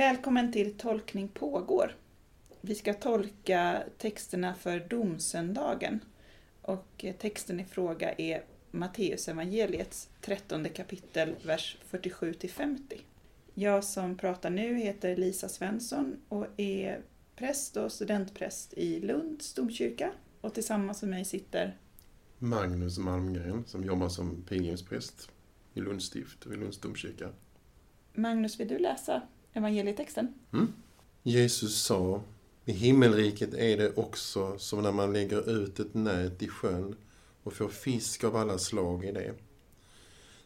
Välkommen till Tolkning pågår. Vi ska tolka texterna för domsöndagen och texten i fråga är Matteusevangeliets 13 kapitel, vers 47 50. Jag som pratar nu heter Lisa Svensson och är präst och studentpräst i Lunds domkyrka och tillsammans med mig sitter Magnus Malmgren som jobbar som pilgrimspräst i Lunds stift och i Lunds domkyrka. Magnus, vill du läsa evangelietexten? Mm. Jesus sa, i himmelriket är det också som när man lägger ut ett nät i sjön och får fisk av alla slag i det.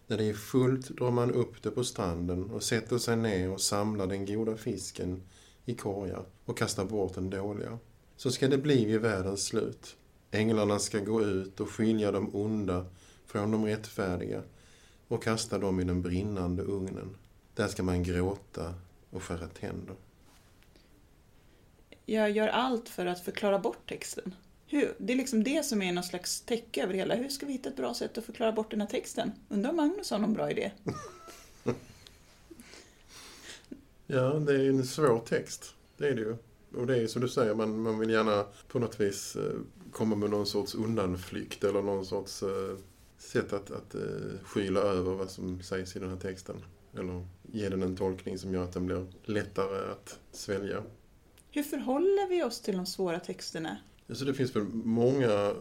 När det är fullt drar man upp det på stranden och sätter sig ner och samlar den goda fisken i korgar och kastar bort den dåliga. Så ska det bli vid världens slut. Änglarna ska gå ut och skilja de onda från de rättfärdiga och kasta dem i den brinnande ugnen. Där ska man gråta och skära tänder. Jag gör allt för att förklara bort texten. Hur? Det är liksom det som är någon slags täcke över hela. Hur ska vi hitta ett bra sätt att förklara bort den här texten? Undrar om Magnus har någon bra idé? ja, det är en svår text. Det är det ju. Och det är som du säger, man, man vill gärna på något vis eh, komma med någon sorts undanflykt eller någon sorts eh, sätt att, att eh, skyla över vad som sägs i den här texten. Eller ge den en tolkning som gör att den blir lättare att svälja. Hur förhåller vi oss till de svåra texterna? Så det finns väl många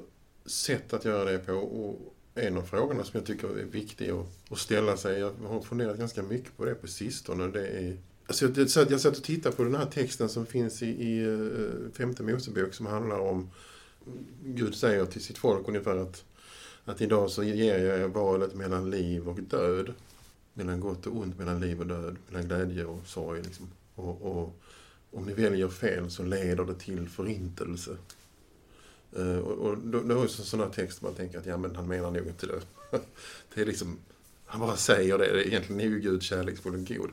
sätt att göra det på och en av frågorna som jag tycker är viktig att ställa sig, jag har funderat ganska mycket på det på sistone, det är Alltså jag satt och tittade på den här texten som finns i, i eh, femte Mosebok som handlar om Gud säger till sitt folk ungefär att, att idag så ger jag er valet mellan liv och död. Mellan gott och ont, mellan liv och död, mellan glädje och sorg. Liksom. Och, och om ni väljer fel så leder det till förintelse. Uh, och, och då, då är det en sån här text man tänker att ja, men han menar nog inte det. det är liksom, han bara säger det. Egentligen är ju Gud kärleksfull och god.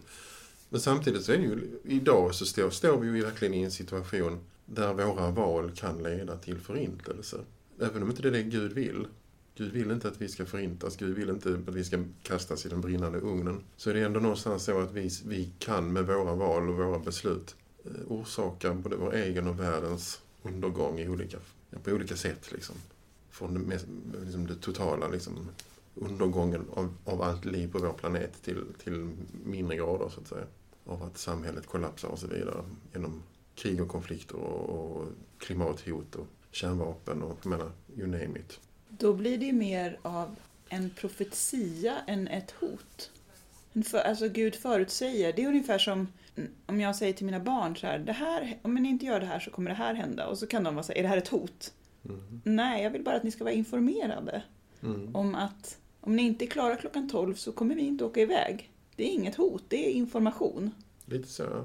Men samtidigt så är det ju, idag så står, står vi ju verkligen i en situation där våra val kan leda till förintelse. Även om inte det är det Gud vill. Gud vill inte att vi ska förintas, Gud vill inte att vi ska kastas i den brinnande ugnen. Så är det ändå någonstans så att vi, vi kan med våra val och våra beslut eh, orsaka både vår egen och världens undergång i olika, på olika sätt. Liksom. Från det, mest, liksom det totala liksom, undergången av, av allt liv på vår planet till, till mindre grader så att säga av att samhället kollapsar och så vidare genom krig och konflikter och, och klimathot och kärnvapen och jag menar, you name it. Då blir det mer av en profetia än ett hot. För, alltså Gud förutsäger, det är ungefär som om jag säger till mina barn så här, det här, om ni inte gör det här så kommer det här hända. Och så kan de vara så här, är det här ett hot? Mm. Nej, jag vill bara att ni ska vara informerade mm. om att om ni inte är klara klockan 12 så kommer vi inte åka iväg. Det är inget hot, det är information. Lite så.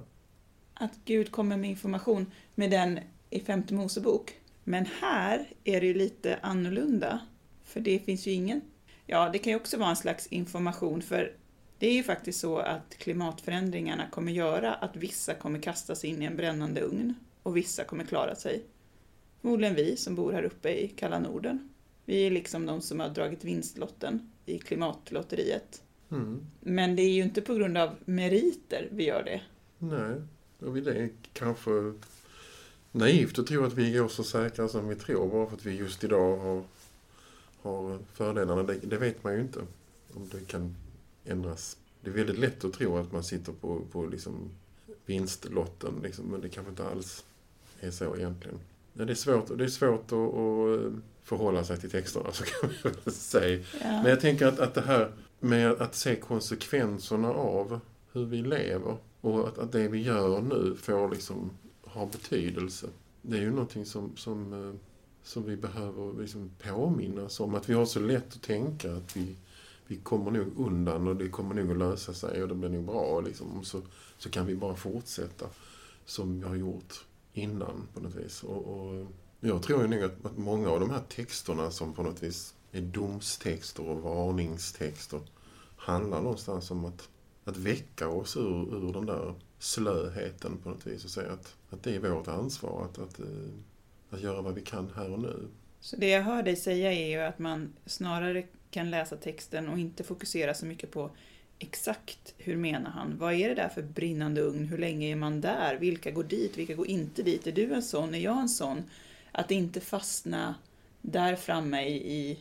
Att Gud kommer med information med den i femte Mosebok. Men här är det ju lite annorlunda. För det finns ju ingen... Ja, det kan ju också vara en slags information för det är ju faktiskt så att klimatförändringarna kommer göra att vissa kommer kastas in i en brännande ugn och vissa kommer klara sig. Förmodligen vi som bor här uppe i kalla Norden. Vi är liksom de som har dragit vinstlotten i klimatlotteriet. Mm. Men det är ju inte på grund av meriter vi gör det. Nej, och det är kanske naivt att tro att vi går så säkra som vi tror bara för att vi just idag har, har fördelarna. Det, det vet man ju inte om det kan ändras. Det är väldigt lätt att tro att man sitter på, på liksom vinstlotten, liksom, men det kanske inte alls är så egentligen. Det är svårt, det är svårt att, att förhålla sig till texterna, så kan man väl säga. Ja. Men jag tänker att, att det här med att se konsekvenserna av hur vi lever och att, att det vi gör nu får liksom har betydelse. Det är ju någonting som, som, eh, som vi behöver liksom påminnas om. Att vi har så lätt att tänka att vi, vi kommer nog undan och det kommer nog att lösa sig och det blir nog bra. Liksom. Så, så kan vi bara fortsätta som vi har gjort innan på något vis. Och, och jag tror ju nog att, att många av de här texterna som på något vis är domstexter och varningstexter handlar någonstans om att, att väcka oss ur, ur den där slöheten på något vis och säga att, att det är vårt ansvar att, att, eh, att göra vad vi kan här och nu. Så det jag hör dig säga är ju att man snarare kan läsa texten och inte fokusera så mycket på exakt hur menar han? Vad är det där för brinnande ugn? Hur länge är man där? Vilka går dit? Vilka går inte dit? Är du en sån? Är jag en sån? Att inte fastna där framme i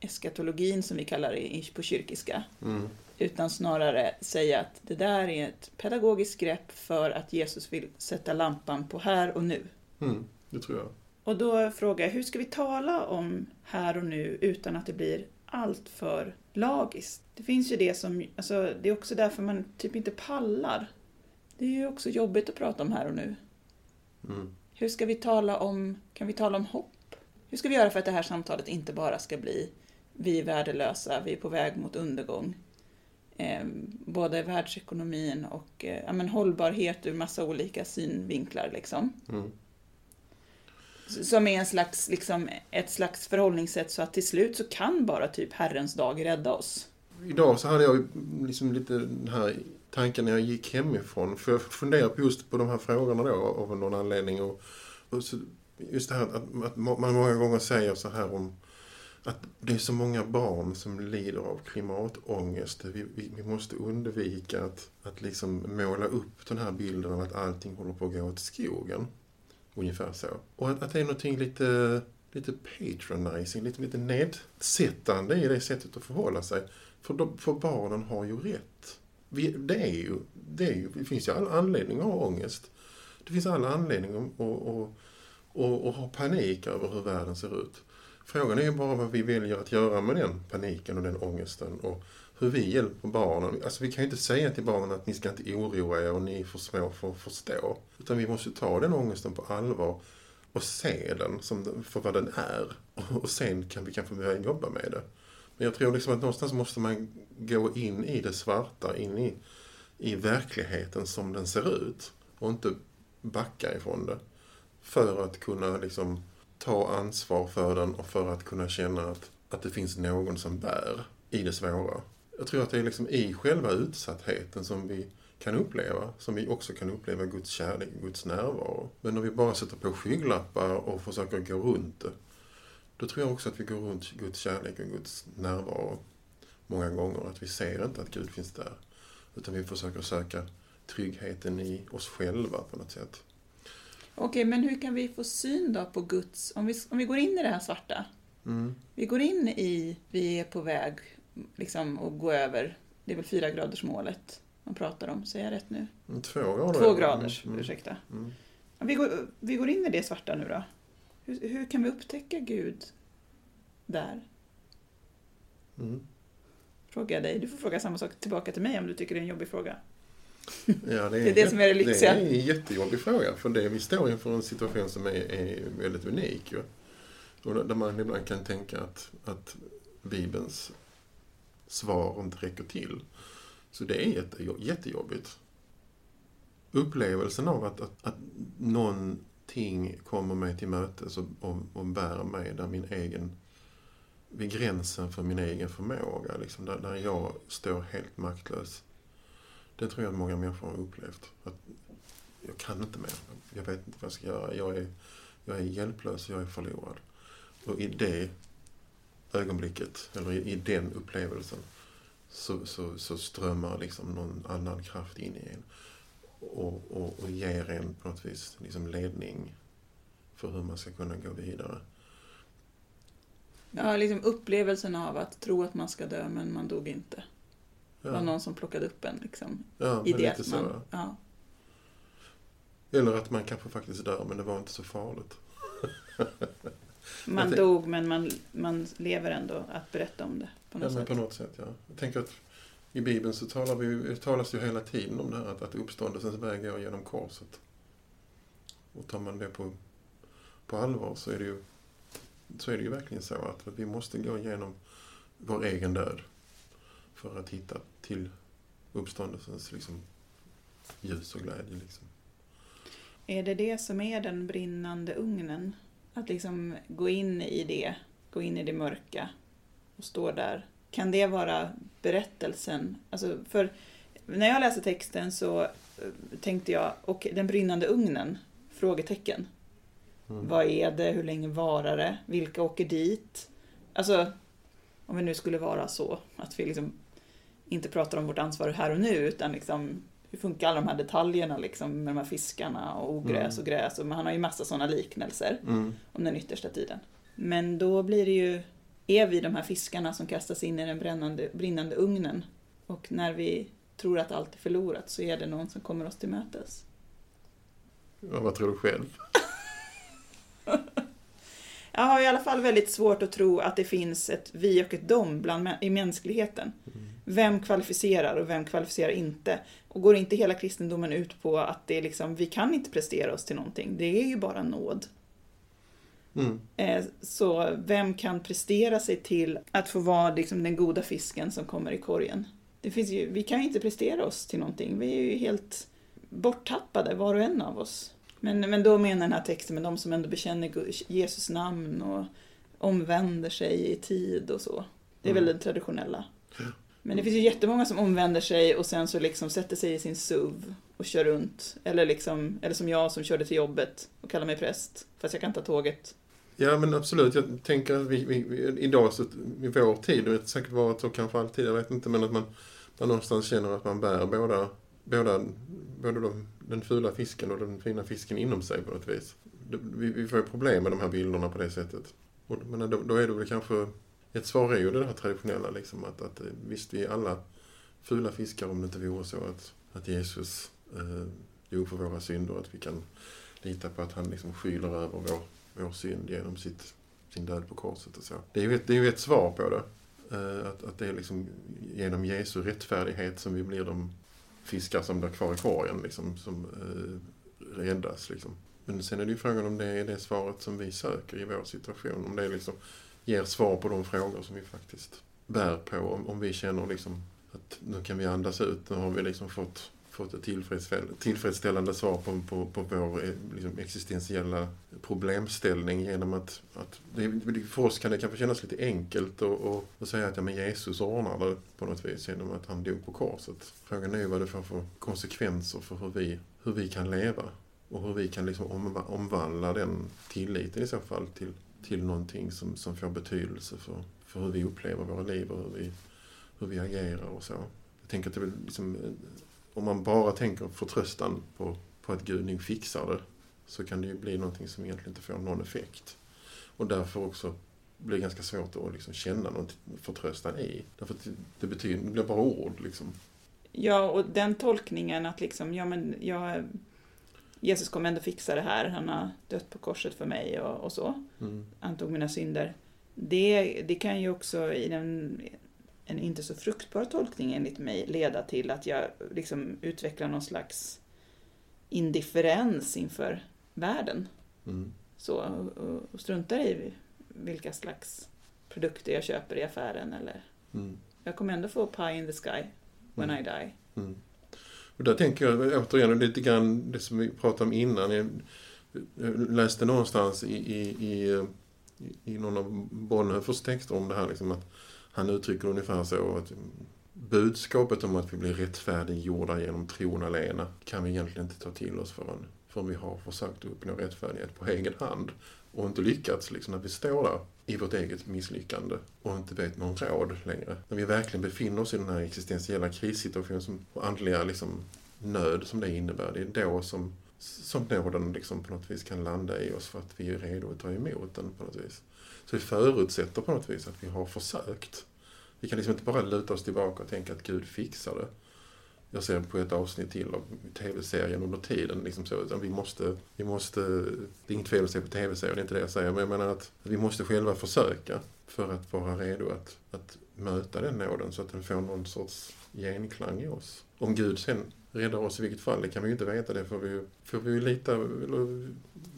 eskatologin som vi kallar det på kyrkiska. Mm. Utan snarare säga att det där är ett pedagogiskt grepp för att Jesus vill sätta lampan på här och nu. Mm. Det tror jag. Och då frågar jag, hur ska vi tala om här och nu utan att det blir allt för lagiskt? Det finns ju det som, alltså det är också därför man typ inte pallar. Det är ju också jobbigt att prata om här och nu. Mm. Hur ska vi tala om, kan vi tala om hopp? Hur ska vi göra för att det här samtalet inte bara ska bli vi är värdelösa, vi är på väg mot undergång. Både världsekonomin och eh, ja, men hållbarhet ur massa olika synvinklar. Liksom. Mm. Som är en slags, liksom, ett slags förhållningssätt så att till slut så kan bara typ Herrens dag rädda oss. Idag så hade jag liksom lite den här tanken när jag gick hemifrån. För jag funderar på just på de här frågorna då av någon anledning. Och, och så, just det här att, att man många gånger säger så här om att det är så många barn som lider av klimatångest. Vi, vi, vi måste undvika att, att liksom måla upp den här bilden av att allting håller på att gå åt skogen. Ungefär så. Och att, att det är någonting lite, lite patronizing, lite, lite nedsättande i det sättet att förhålla sig. För, de, för barnen har ju rätt. Vi, det, är ju, det, är ju, det finns ju all anledning att ha ångest. Det finns all anledning att, att, att, att, att ha panik över hur världen ser ut. Frågan är ju bara vad vi väljer att göra med den paniken och den ångesten och hur vi hjälper barnen. Alltså vi kan ju inte säga till barnen att ni ska inte oroa er och ni är för små för att förstå. Utan vi måste ta den ångesten på allvar och se den som, för vad den är. Och sen kan vi kanske börja jobba med det. Men jag tror liksom att någonstans måste man gå in i det svarta, in i, i verkligheten som den ser ut. Och inte backa ifrån det. För att kunna liksom ta ansvar för den och för att kunna känna att, att det finns någon som bär i det svåra. Jag tror att det är liksom i själva utsattheten som vi kan uppleva, som vi också kan uppleva Guds kärlek, Guds närvaro. Men om vi bara sätter på skygglappar och försöker gå runt det, då tror jag också att vi går runt Guds kärlek och Guds närvaro många gånger. Att vi ser inte att Gud finns där. Utan vi försöker söka tryggheten i oss själva på något sätt. Okej, men hur kan vi få syn då på Guds, om vi, om vi går in i det här svarta. Mm. Vi går in i, vi är på väg liksom att gå över, det är väl fyra graders målet man pratar om, säger jag rätt nu? Mm, två grader. Två graders, mm. ursäkta. Mm. Vi, går, vi går in i det svarta nu då. Hur, hur kan vi upptäcka Gud där? Mm. Frågar jag dig. Du får fråga samma sak tillbaka till mig om du tycker det är en jobbig fråga. Ja, det, är, Det är det som är det lyxiga. Det är en jättejobbig fråga. För det vi står inför en situation som är, är väldigt unik. Ju. Och där man ibland kan tänka att, att Bibelns svar inte räcker till. Så det är jätte, jättejobbigt. Upplevelsen av att, att, att någonting kommer mig till mötes och, och, och bär mig där min egen vid gränsen för min egen förmåga, liksom, där, där jag står helt maktlös. Det tror jag att många människor har upplevt. Att jag kan inte mer. Jag vet inte vad jag ska göra. Jag är, jag är hjälplös, jag är förlorad. Och i det ögonblicket, eller i, i den upplevelsen, så, så, så strömmar liksom någon annan kraft in i en. Och, och, och ger en på något vis liksom ledning för hur man ska kunna gå vidare. Ja, liksom upplevelsen av att tro att man ska dö men man dog inte. Det var Ja, någon som plockade upp en liksom. ja I det lite så. man, ja. Eller att man kanske faktiskt dör, men det var inte så farligt. Man dog men man, man lever ändå att berätta om det på Ja, något men sätt. på något sätt, ja. Jag tänker att i Bibeln så talar vi, talas ju hela tiden om det här att, att uppståndelsens väg går genom korset. Och tar man det på, på allvar så är det ju så är det ju verkligen så att, att vi måste gå igenom vår egen död för att hitta till uppståndelsens liksom, ljus och glädje. Liksom. Är det det som är den brinnande ugnen? Att liksom gå in i det, gå in i det mörka och stå där. Kan det vara berättelsen? Alltså för när jag läste texten så eh, tänkte jag, och den brinnande ugnen? Frågetecken. Mm. Vad är det? Hur länge varar det? Vilka åker dit? Alltså, om vi nu skulle vara så att vi liksom inte pratar om vårt ansvar här och nu utan liksom hur funkar alla de här detaljerna liksom med de här fiskarna och ogräs Mm. och gräs. Och han har ju massa sådana liknelser Mm. om den yttersta tiden. Men då blir det ju, är vi de här fiskarna som kastas in i den brännande, brinnande ugnen. Och när vi tror att allt är förlorat så är det någon som kommer oss till mötes. Ja, vad tror du själv? Jag har i alla fall väldigt svårt att tro att det finns ett vi och ett dom bland, i mänskligheten. Vem kvalificerar och vem kvalificerar inte? Och går inte hela kristendomen ut på att det är liksom, vi kan inte prestera oss till någonting, det är ju bara nåd. Mm. Eh, Så vem kan prestera sig till att få vara liksom den goda fisken som kommer i korgen? Det finns ju, vi kan ju inte prestera oss till någonting, vi är ju helt borttappade var och en av oss. Men, men då menar den här texten med de som ändå bekänner Jesus namn och omvänder sig i tid och så. Det är Mm. väl det traditionella. Men det finns ju jättemånga som omvänder sig och sen så liksom sätter sig i sin SUV och kör runt. Eller, liksom, eller som jag som körde till jobbet och kallar mig präst, fast jag kan ta tåget. Ja, men absolut. Jag tänker att vi, vi, vi, idag, så, i vår tid, och det har säkert varit så kanske alltid, jag vet inte, men att man, man någonstans känner att man bär båda, båda både de, den fula fisken och den fina fisken inom sig på något vis. Vi, vi får ju problem med de här bilderna på det sättet. Och, men då, då är det väl kanske, ett svar är ju det här traditionella, liksom, att, att eh, visst, vi är alla fula fiskar om det inte vore så att, att Jesus eh, dog för våra synder att vi kan lita på att han liksom skyler över vår vår synd genom sitt, sin död på korset och så. Det är ju ett, det är ju ett svar på det. Eh, Att, att det är liksom genom Jesu rättfärdighet som vi blir de fiskar som blir kvar i korgen, liksom, som eh, räddas. Liksom. Men sen är det ju frågan om det är det svaret som vi söker i vår situation. Om det liksom ger svar på de frågor som vi faktiskt bär på. Om, om vi känner liksom att nu kan vi andas ut, nu har vi liksom fått fått ett tillfredsställ- tillfredsställande svar på, på, på vår eh, liksom, existentiella problemställning genom att, att det, för oss kan det kanske kännas lite enkelt att och, och säga att ja, men Jesus ordnar det på något vis genom att han dog på korset. Frågan är ju vad det får för konsekvenser för hur vi, hur vi kan leva och hur vi kan liksom omvandla den tilliten i så fall till, till någonting som, som får betydelse för, för hur vi upplever våra liv och hur vi, hur vi agerar och så. Jag tänker att det är liksom, eh, om man bara tänker förtröstan på, på att Gud fixar det så kan det ju bli någonting som egentligen inte får någon effekt. Och därför också blir det ganska svårt att liksom känna någon förtröstan i. Därför att det, det betyder, det blir bara ord liksom. Ja, och den tolkningen att liksom, ja men jag, Jesus kommer ändå fixa det här, han har dött på korset för mig och, och så, Mm. han tog mina synder. Det, det kan ju också i den, en inte så fruktbar tolkning enligt mig leda till att jag liksom utvecklar någon slags indifferens inför världen. Mm. Så, och, och struntar i vilka slags produkter jag köper i affären eller Mm. jag kommer ändå få pie in the sky when Mm. I die. Mm. Och där tänker jag återigen lite grann det som vi pratade om innan. Jag jag läste någonstans i, i, i, i någon av Bonhoeffers texter om det här liksom att han uttrycker ungefär så att budskapet om att vi blir rättfärdiggjorda genom tron alena kan vi egentligen inte ta till oss förrän, förrän vi har försökt uppnå rättfärdighet på egen hand och inte lyckats. Liksom, när vi står där i vårt eget misslyckande och inte vet någon råd längre. När vi verkligen befinner oss i den här existentiella krissituationen som, och andliga liksom, nöd som det innebär. Det är då som, som nåden liksom på något vis kan landa i oss för att vi är redo att ta emot den på något vis. Så vi förutsätter på något vis att vi har försökt. Vi kan liksom inte bara luta oss tillbaka och tänka att Gud fixar det. Jag ser på ett avsnitt till av tv-serien under tiden. Liksom så, utan vi måste, vi måste, det är inget fel att se på tv-serier, det är inte det jag säger. Men jag menar att vi måste själva försöka för att vara redo att, att möta den nåden så att den får någon sorts genklang i oss. Om Gud sen räddar oss i vilket fall, det kan vi ju inte veta. Det får vi ju, får vi lita,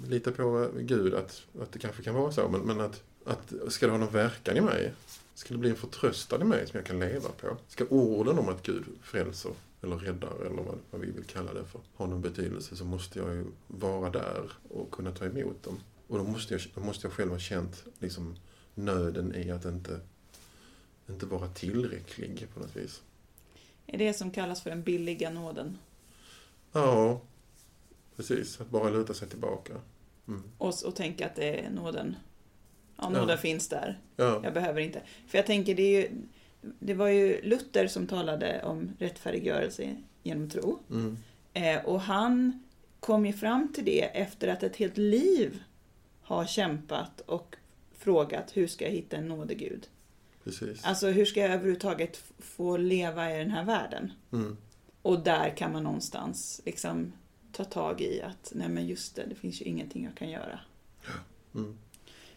lita på Gud att, att det kanske kan vara så. Men, men att, att ska det ha någon verkan i mig? Ska det bli en förtröstan i mig som jag kan leva på? Ska orden om att Gud frälser eller räddar eller vad, vad vi vill kalla det för ha någon betydelse så måste jag ju vara där och kunna ta emot dem. Och då måste jag, då måste jag själv ha känt liksom, nöden i att inte, inte vara tillräcklig på något vis. är det som kallas för den billiga nåden. Ja, precis. Att bara luta sig tillbaka. Mm. Och, och tänka att det är nåden. Ja, nåden Ja. finns där. Ja. Jag behöver inte. För jag tänker, det är ju det var ju Luther som talade om rättfärdiggörelse genom tro. Mm. Eh, och han kom ju fram till det efter att ett helt liv har kämpat och frågat hur ska jag hitta en nådegud? Precis. Alltså hur ska jag överhuvudtaget få leva i den här världen? Mm. Och där kan man någonstans liksom ta tag i att nej men just det, det finns ju ingenting jag kan göra. Mm.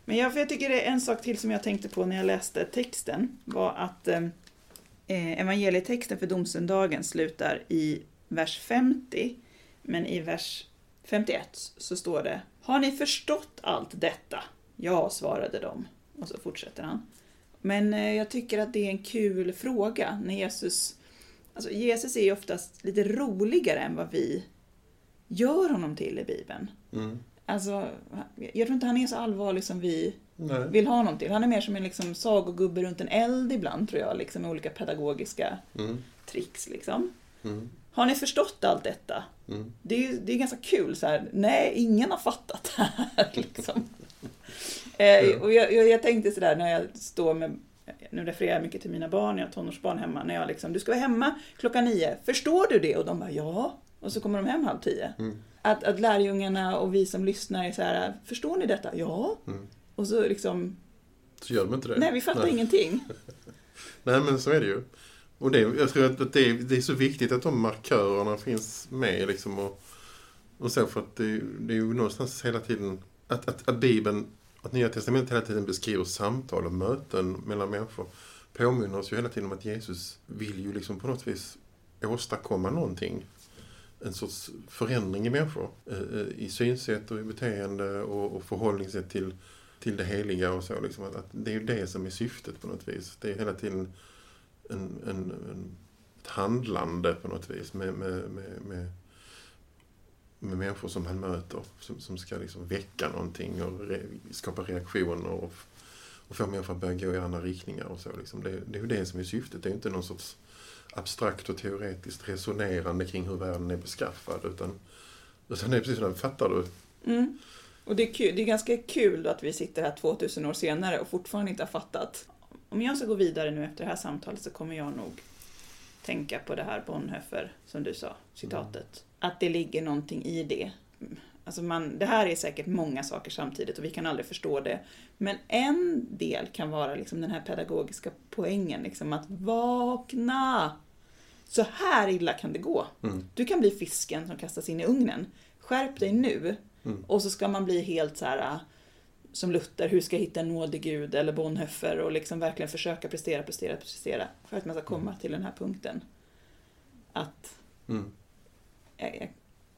Men jag, för jag tycker det är en sak till som jag tänkte på när jag läste texten var att eh, eh, evangelietexten för domsöndagen slutar i vers 50 men i vers 51 så står det Har ni förstått allt detta? Ja, svarade de. Och så fortsätter han. Men eh, jag tycker att det är en kul fråga när Jesus Alltså Jesus är ju oftast lite roligare än vad vi gör honom till i Bibeln. Mm. Alltså, jag tror inte han är så allvarlig som vi Nej. vill ha honom till. Han är mer som en liksom sagogubbe runt en eld ibland, tror jag, liksom, med olika pedagogiska Mm. tricks. Liksom. Mm. Har ni förstått allt detta? Mm. Det är, det är ganska kul så här. nej, ingen har fattat det här. Liksom. Eh, och jag, jag, jag tänkte sådär när jag står med, nu refererar jag mycket till mina barn, jag har tonårsbarn hemma, när jag liksom, du ska vara hemma klockan nio, förstår du det? Och de bara, ja. Och så kommer de hem halv tio. Mm. Att, att lärjungarna och vi som lyssnar är så här, förstår ni detta? Ja. Mm. Och så liksom, Så gör de inte det. nej vi fattar Nej. ingenting. Nej, men så är det ju. Och det, jag tror att det är, det är så viktigt att de markörerna finns med liksom och, och så för att det, det är ju någonstans hela tiden att, att, att Bibeln, att Nya Testamentet hela tiden beskriver samtal och möten mellan människor påminner oss ju hela tiden om att Jesus vill ju liksom på något vis åstadkomma någonting. En sorts förändring i människor. eh, I synsätt och i beteende och, och förhållningssätt till, till det heliga och så. Liksom, att, att det är ju det som är syftet på något vis. Det är hela tiden en, en, en, ett handlande på något vis med, med, med, med, med människor som han möter. Som, som ska liksom väcka någonting och re, skapa reaktioner och, och få människor att börja gå i andra riktningar och så. Liksom. Det, det är ju det som är syftet. Det är inte någon sorts abstrakt och teoretiskt resonerande kring hur världen är beskaffad. Utan, utan det är precis som fattar du? Mm. Och det är, kul, det är ganska kul att vi sitter här 2000 år senare och fortfarande inte har fattat. Om jag ska gå vidare nu efter det här samtalet så kommer jag nog tänka på det här Bonhoeffer, som du sa, citatet. Att det ligger någonting i det. Alltså man, det här är säkert många saker samtidigt och vi kan aldrig förstå det. Men en del kan vara liksom den här pedagogiska poängen, liksom att vakna! Så här illa kan det gå. Mm. Du kan bli fisken som kastas in i ugnen. Skärp dig nu. Mm. Och så ska man bli helt så här äh, som Luther, hur ska jag hitta en nådig gud? Eller Bonhoeffer och liksom verkligen försöka prestera, prestera, prestera. För att man ska komma till den här punkten. Att Mm. jag, jag,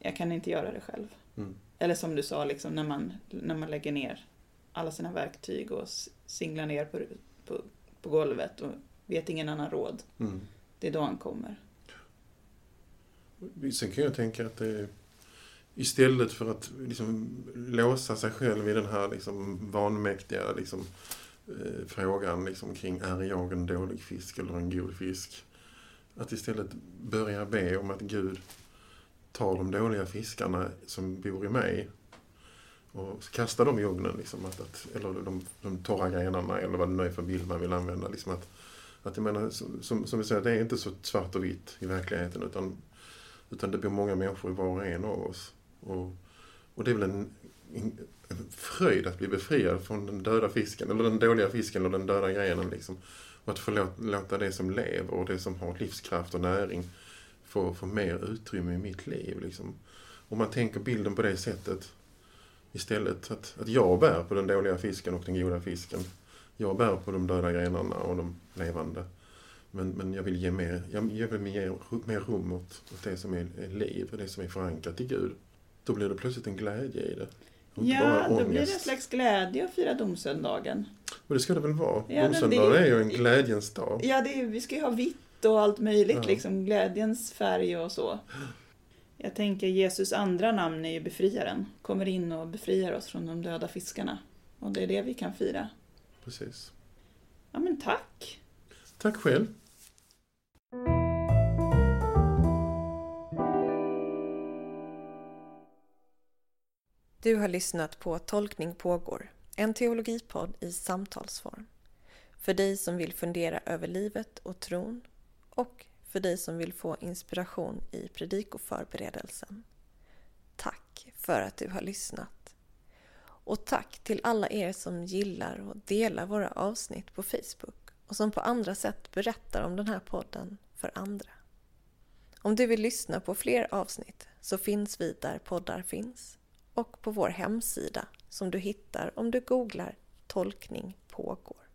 jag kan inte göra det själv. Mm. Eller som du sa, liksom, när, man, när man lägger ner alla sina verktyg och singlar ner på, på, på golvet och vet ingen annan råd. Mm. Det är då han kommer. Sen kan jag tänka att det istället för att liksom låsa sig själv i den här liksom vanmäktiga liksom, eh, frågan liksom kring är jag en dålig fisk eller en god fisk? Att istället börja be om att Gud tar de dåliga fiskarna som bor i mig och kastar dem i ugnen. Liksom, att, att, eller de, de torra grenarna eller vad det nu är för bild man vill använda. Liksom, att, att jag menar, som, som, vi säger, det är inte så svart och vitt i verkligheten utan utan det bor många människor i var och en av oss. Och, och det är väl en, en, en fröjd att bli befriad från den döda fisken, eller den dåliga fisken eller den döda grenen. Liksom. Och att få låta det som lever och det som har livskraft och näring få, få mer utrymme i mitt liv. Liksom. Om man tänker bilden på det sättet istället. Att, att jag bär på den dåliga fisken och den goda fisken. Jag bär på de döda grenarna och de levande. Men, men jag vill ge mer, jag, jag vill ge mer rum åt, åt det som är, är liv och det som är förankrat i Gud. Då blir det plötsligt en glädje i det. Ja, då blir det en slags glädje att fira domsöndagen. Och det ska det väl vara? Ja, Domsöndagen är ju en glädjens dag. Ja, det är, vi ska ju ha vitt och allt möjligt, Ja. liksom glädjens färg och så. Jag tänker Jesus andra namn är ju befriaren. Kommer in och befriar oss från de döda fiskarna. Och det är det vi kan fira. Precis. Ja, men tack! Tack själv. Du har lyssnat på Tolkning pågår, en teologipodd i samtalsform. För dig som vill fundera över livet och tron och för dig som vill få inspiration i predikoförberedelsen. Tack för att du har lyssnat. Och tack till alla er som gillar och delar våra avsnitt på Facebook och som på andra sätt berättar om den här podden för andra. Om du vill lyssna på fler avsnitt så finns vi där poddar finns och på vår hemsida som du hittar om du googlar Tolkning pågår.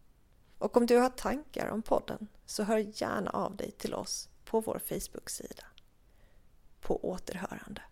Och om du har tankar om podden så hör gärna av dig till oss på vår Facebook-sida. På återhörande.